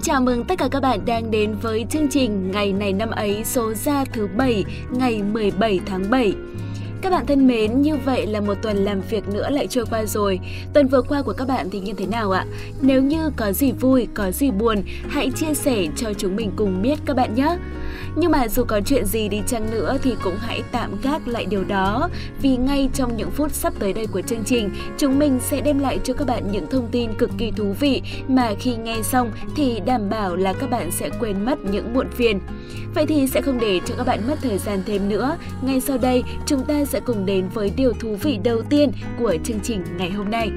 Xin chào mừng tất cả các bạn đang đến với chương trình Ngày này năm ấy số ra thứ 7 ngày 17 tháng 7. Các bạn thân mến, như vậy là một tuần làm việc nữa lại trôi qua rồi. Tuần vừa qua của các bạn thì như thế nào ạ? Nếu như có gì vui, có gì buồn, hãy chia sẻ cho chúng mình cùng biết các bạn nhé. Nhưng mà dù có chuyện gì đi chăng nữa thì cũng hãy tạm gác lại điều đó vì ngay trong những phút sắp tới đây của chương trình, chúng mình sẽ đem lại cho các bạn những thông tin cực kỳ thú vị mà khi nghe xong thì đảm bảo là các bạn sẽ quên mất những muộn phiền. Vậy thì sẽ không để cho các bạn mất thời gian thêm nữa. Ngay sau đây, chúng ta sẽ cùng đến với điều thú vị đầu tiên của chương trình ngày hôm nay.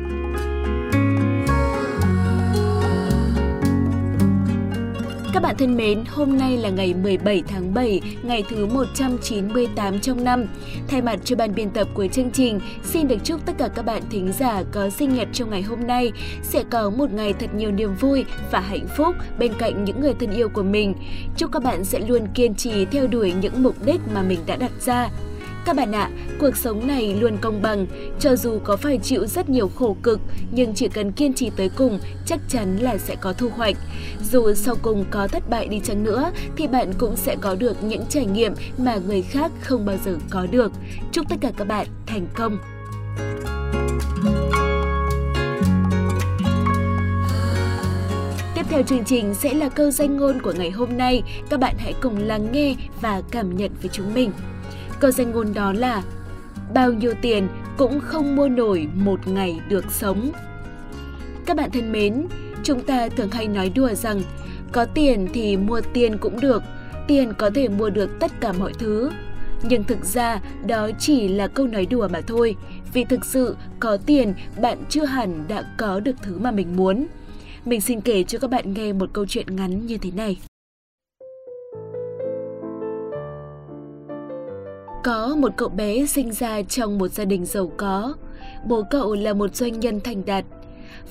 Các bạn thân mến, hôm nay là ngày 17 tháng 7, ngày thứ 198 trong năm. Thay mặt cho ban biên tập của chương trình, xin được chúc tất cả các bạn thính giả có sinh nhật trong ngày hôm nay sẽ có một ngày thật nhiều niềm vui và hạnh phúc bên cạnh những người thân yêu của mình. Chúc các bạn sẽ luôn kiên trì theo đuổi những mục đích mà mình đã đặt ra. Các bạn ạ, cuộc sống này luôn công bằng, cho dù có phải chịu rất nhiều khổ cực, nhưng chỉ cần kiên trì tới cùng, chắc chắn là sẽ có thu hoạch. Dù sau cùng có thất bại đi chăng nữa, thì bạn cũng sẽ có được những trải nghiệm mà người khác không bao giờ có được. Chúc tất cả các bạn thành công! Tiếp theo chương trình sẽ là câu danh ngôn của ngày hôm nay. Các bạn hãy cùng lắng nghe và cảm nhận với chúng mình. Câu danh ngôn đó là Bao nhiêu tiền cũng không mua nổi một ngày được sống. Các bạn thân mến, chúng ta thường hay nói đùa rằng có tiền thì mua tiền cũng được, tiền có thể mua được tất cả mọi thứ. Nhưng thực ra đó chỉ là câu nói đùa mà thôi, vì thực sự có tiền bạn chưa hẳn đã có được thứ mà mình muốn. Mình xin kể cho các bạn nghe một câu chuyện ngắn như thế này. Có một cậu bé sinh ra trong một gia đình giàu có. Bố cậu là một doanh nhân thành đạt.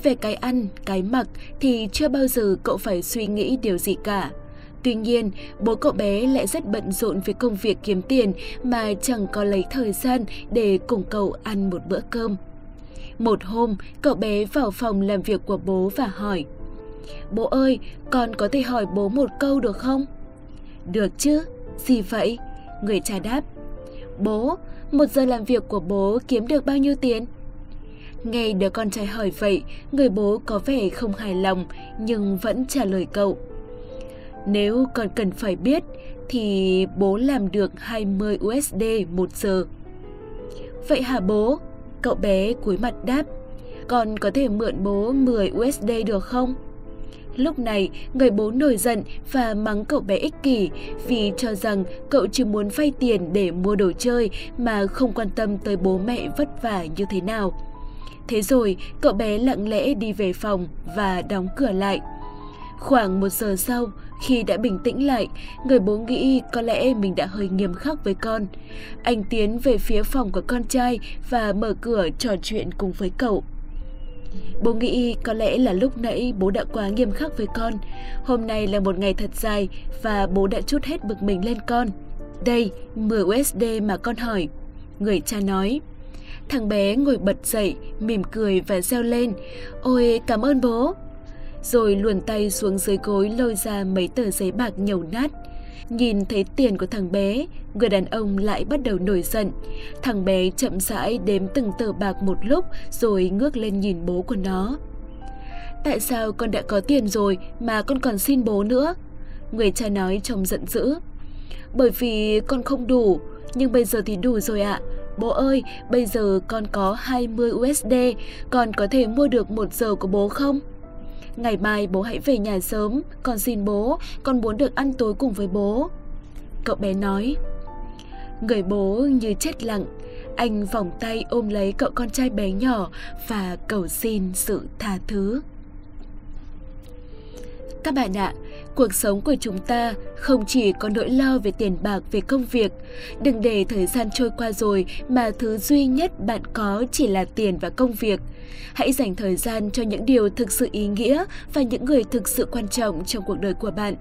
Về cái ăn, cái mặc thì chưa bao giờ cậu phải suy nghĩ điều gì cả. Tuy nhiên, bố cậu bé lại rất bận rộn với công việc kiếm tiền mà chẳng có lấy thời gian để cùng cậu ăn một bữa cơm. Một hôm, cậu bé vào phòng làm việc của bố và hỏi Bố ơi, con có thể hỏi bố một câu được không? Được chứ, gì vậy? Người cha đáp Bố, một giờ làm việc của bố kiếm được bao nhiêu tiền? Nghe đứa con trai hỏi vậy, người bố có vẻ không hài lòng nhưng vẫn trả lời cậu. Nếu con cần phải biết thì bố làm được 20 USD một giờ. Vậy hả bố? Cậu bé cúi mặt đáp. Con có thể mượn bố 10 USD được không? Lúc này, người bố nổi giận và mắng cậu bé ích kỷ vì cho rằng cậu chỉ muốn vay tiền để mua đồ chơi mà không quan tâm tới bố mẹ vất vả như thế nào. Thế rồi, cậu bé lặng lẽ đi về phòng và đóng cửa lại. Khoảng một giờ sau, khi đã bình tĩnh lại, người bố nghĩ có lẽ mình đã hơi nghiêm khắc với con. Anh tiến về phía phòng của con trai và mở cửa trò chuyện cùng với cậu. Bố nghĩ có lẽ là lúc nãy bố đã quá nghiêm khắc với con. Hôm nay là một ngày thật dài và bố đã chút hết bực mình lên con. Đây, 10 USD mà con hỏi. Người cha nói. Thằng bé ngồi bật dậy, mỉm cười và reo lên. Ôi, cảm ơn bố. Rồi luồn tay xuống dưới gối lôi ra mấy tờ giấy bạc nhầu nát. Nhìn thấy tiền của thằng bé, người đàn ông lại bắt đầu nổi giận. Thằng bé chậm rãi đếm từng tờ bạc một lúc rồi ngước lên nhìn bố của nó. Tại sao con đã có tiền rồi mà con còn xin bố nữa? Người cha nói trông giận dữ. Bởi vì con không đủ, nhưng bây giờ thì đủ rồi ạ. Bố ơi, bây giờ con có 20 USD, con có thể mua được một giờ của bố không? Ngày mai bố hãy về nhà sớm, con xin bố, con muốn được ăn tối cùng với bố. Cậu bé nói. Người bố như chết lặng, anh vòng tay ôm lấy cậu con trai bé nhỏ và cầu xin sự tha thứ. Các bạn ạ, cuộc sống của chúng ta không chỉ có nỗi lo về tiền bạc về công việc. Đừng để thời gian trôi qua rồi mà thứ duy nhất bạn có chỉ là tiền và công việc. Hãy dành thời gian cho những điều thực sự ý nghĩa và những người thực sự quan trọng trong cuộc đời của bạn.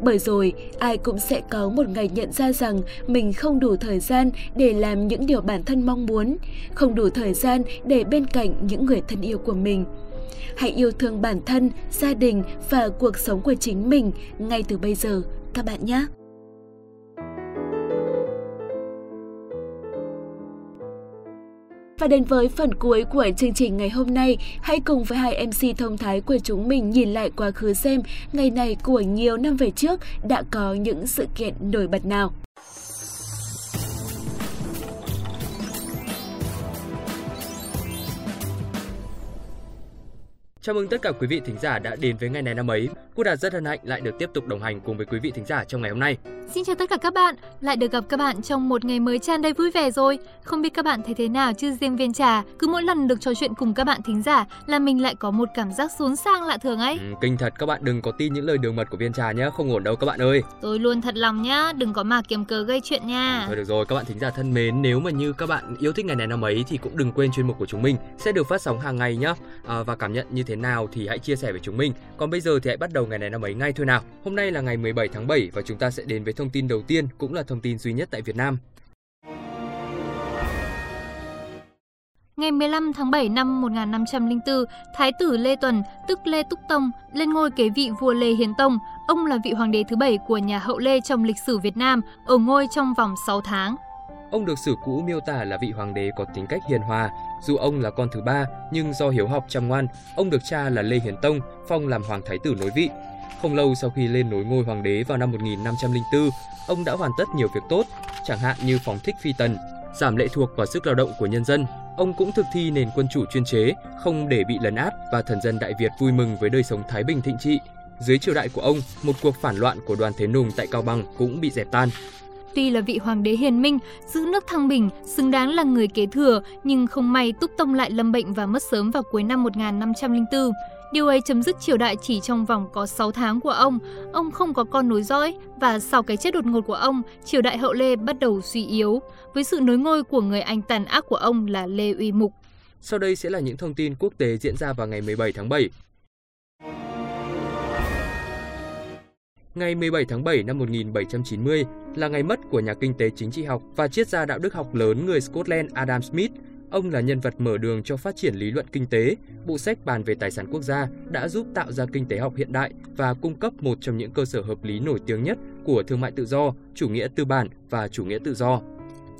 Bởi rồi, ai cũng sẽ có một ngày nhận ra rằng mình không đủ thời gian để làm những điều bản thân mong muốn, không đủ thời gian để bên cạnh những người thân yêu của mình. Hãy yêu thương bản thân, gia đình và cuộc sống của chính mình ngay từ bây giờ các bạn nhé. Và đến với phần cuối của chương trình ngày hôm nay, hãy cùng với hai MC thông thái của chúng mình nhìn lại quá khứ xem ngày này của nhiều năm về trước đã có những sự kiện nổi bật nào. Chào mừng tất cả quý vị thính giả đã đến với ngày này năm ấy. Cô Đạt rất hân hạnh lại được tiếp tục đồng hành cùng với quý vị thính giả trong ngày hôm nay. Xin chào tất cả các bạn, lại được gặp các bạn trong một ngày mới tràn đầy vui vẻ rồi. Không biết các bạn thấy thế nào chứ riêng viên trà, cứ mỗi lần được trò chuyện cùng các bạn thính giả là mình lại có một cảm giác xốn sang lạ thường ấy. Ừ, kinh thật các bạn đừng có tin những lời đường mật của viên trà nhé, không ổn đâu các bạn ơi. Tôi luôn thật lòng nhá, đừng có mà kiếm cớ gây chuyện nha. Thôi được rồi các bạn thính giả thân mến, nếu mà như các bạn yêu thích ngày này năm ấy thì cũng đừng quên chuyên mục của chúng mình sẽ được phát sóng hàng ngày nhá. À, và cảm nhận như thế nào thì hãy chia sẻ với chúng mình. Còn bây giờ thì hãy bắt đầu ngày này năm ấy ngay thôi nào. Hôm nay là ngày 17 tháng 7 và chúng ta sẽ đến với thông tin đầu tiên cũng là thông tin duy nhất tại Việt Nam. Ngày 15 tháng 7 năm 1504, Thái tử Lê Tuần, tức Lê Túc Tông, lên ngôi kế vị vua Lê Hiến Tông. Ông là vị hoàng đế thứ bảy của nhà hậu Lê trong lịch sử Việt Nam, ở ngôi trong vòng 6 tháng. Ông được sử cũ miêu tả là vị hoàng đế có tính cách hiền hòa. Dù ông là con thứ ba, nhưng do hiếu học chăm ngoan, ông được cha là Lê Hiến Tông phong làm hoàng thái tử nối vị. Không lâu sau khi lên nối ngôi hoàng đế vào năm 1504, ông đã hoàn tất nhiều việc tốt, chẳng hạn như phóng thích phi tần, giảm lệ thuộc vào sức lao động của nhân dân. Ông cũng thực thi nền quân chủ chuyên chế, không để bị lấn át và thần dân Đại Việt vui mừng với đời sống thái bình thịnh trị. Dưới triều đại của ông, một cuộc phản loạn của đoàn Thế Nùng tại Cao Bằng cũng bị dẹp tan. Tuy là vị hoàng đế hiền minh, giữ nước thăng bình, xứng đáng là người kế thừa, nhưng không may Túc Tông lại lâm bệnh và mất sớm vào cuối năm 1504. Điều ấy chấm dứt triều đại chỉ trong vòng có 6 tháng của ông. Ông không có con nối dõi và sau cái chết đột ngột của ông, triều đại hậu Lê bắt đầu suy yếu với sự nối ngôi của người anh tàn ác của ông là Lê Uy Mục. Sau đây sẽ là những thông tin quốc tế diễn ra vào ngày 17 tháng 7. Ngày 17 tháng 7 năm 1790 là ngày mất của nhà kinh tế chính trị học và triết gia đạo đức học lớn người Scotland Adam Smith. Ông là nhân vật mở đường cho phát triển lý luận kinh tế. Bộ sách bàn về tài sản quốc gia đã giúp tạo ra kinh tế học hiện đại và cung cấp một trong những cơ sở hợp lý nổi tiếng nhất của thương mại tự do, chủ nghĩa tư bản và chủ nghĩa tự do.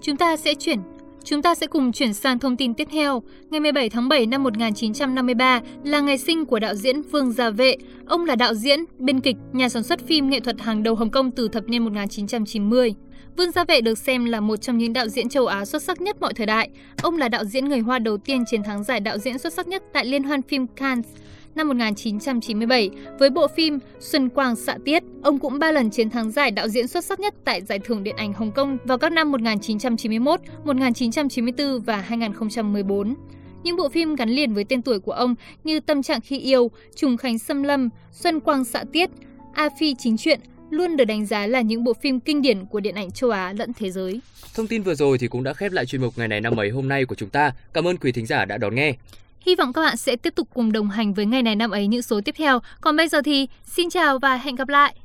Chúng ta sẽ chuyển Chúng ta sẽ cùng chuyển sang thông tin tiếp theo. Ngày 17 tháng 7 năm 1953 là ngày sinh của đạo diễn Vương Gia Vệ. Ông là đạo diễn, biên kịch, nhà sản xuất phim nghệ thuật hàng đầu Hồng Kông từ thập niên 1990. Vương Gia Vệ được xem là một trong những đạo diễn châu Á xuất sắc nhất mọi thời đại. Ông là đạo diễn người Hoa đầu tiên chiến thắng giải đạo diễn xuất sắc nhất tại Liên hoan phim Cannes năm 1997 với bộ phim Xuân Quang xạ tiết. Ông cũng ba lần chiến thắng giải đạo diễn xuất sắc nhất tại Giải thưởng Điện ảnh Hồng Kông vào các năm 1991, 1994 và 2014. Những bộ phim gắn liền với tên tuổi của ông như Tâm trạng khi yêu, Trùng khánh xâm lâm, Xuân Quang xạ tiết, A Phi chính chuyện luôn được đánh giá là những bộ phim kinh điển của điện ảnh châu Á lẫn thế giới. Thông tin vừa rồi thì cũng đã khép lại chuyên mục ngày này năm ấy hôm nay của chúng ta. Cảm ơn quý thính giả đã đón nghe. Hy vọng các bạn sẽ tiếp tục cùng đồng hành với ngày này năm ấy những số tiếp theo. Còn bây giờ thì xin chào và hẹn gặp lại!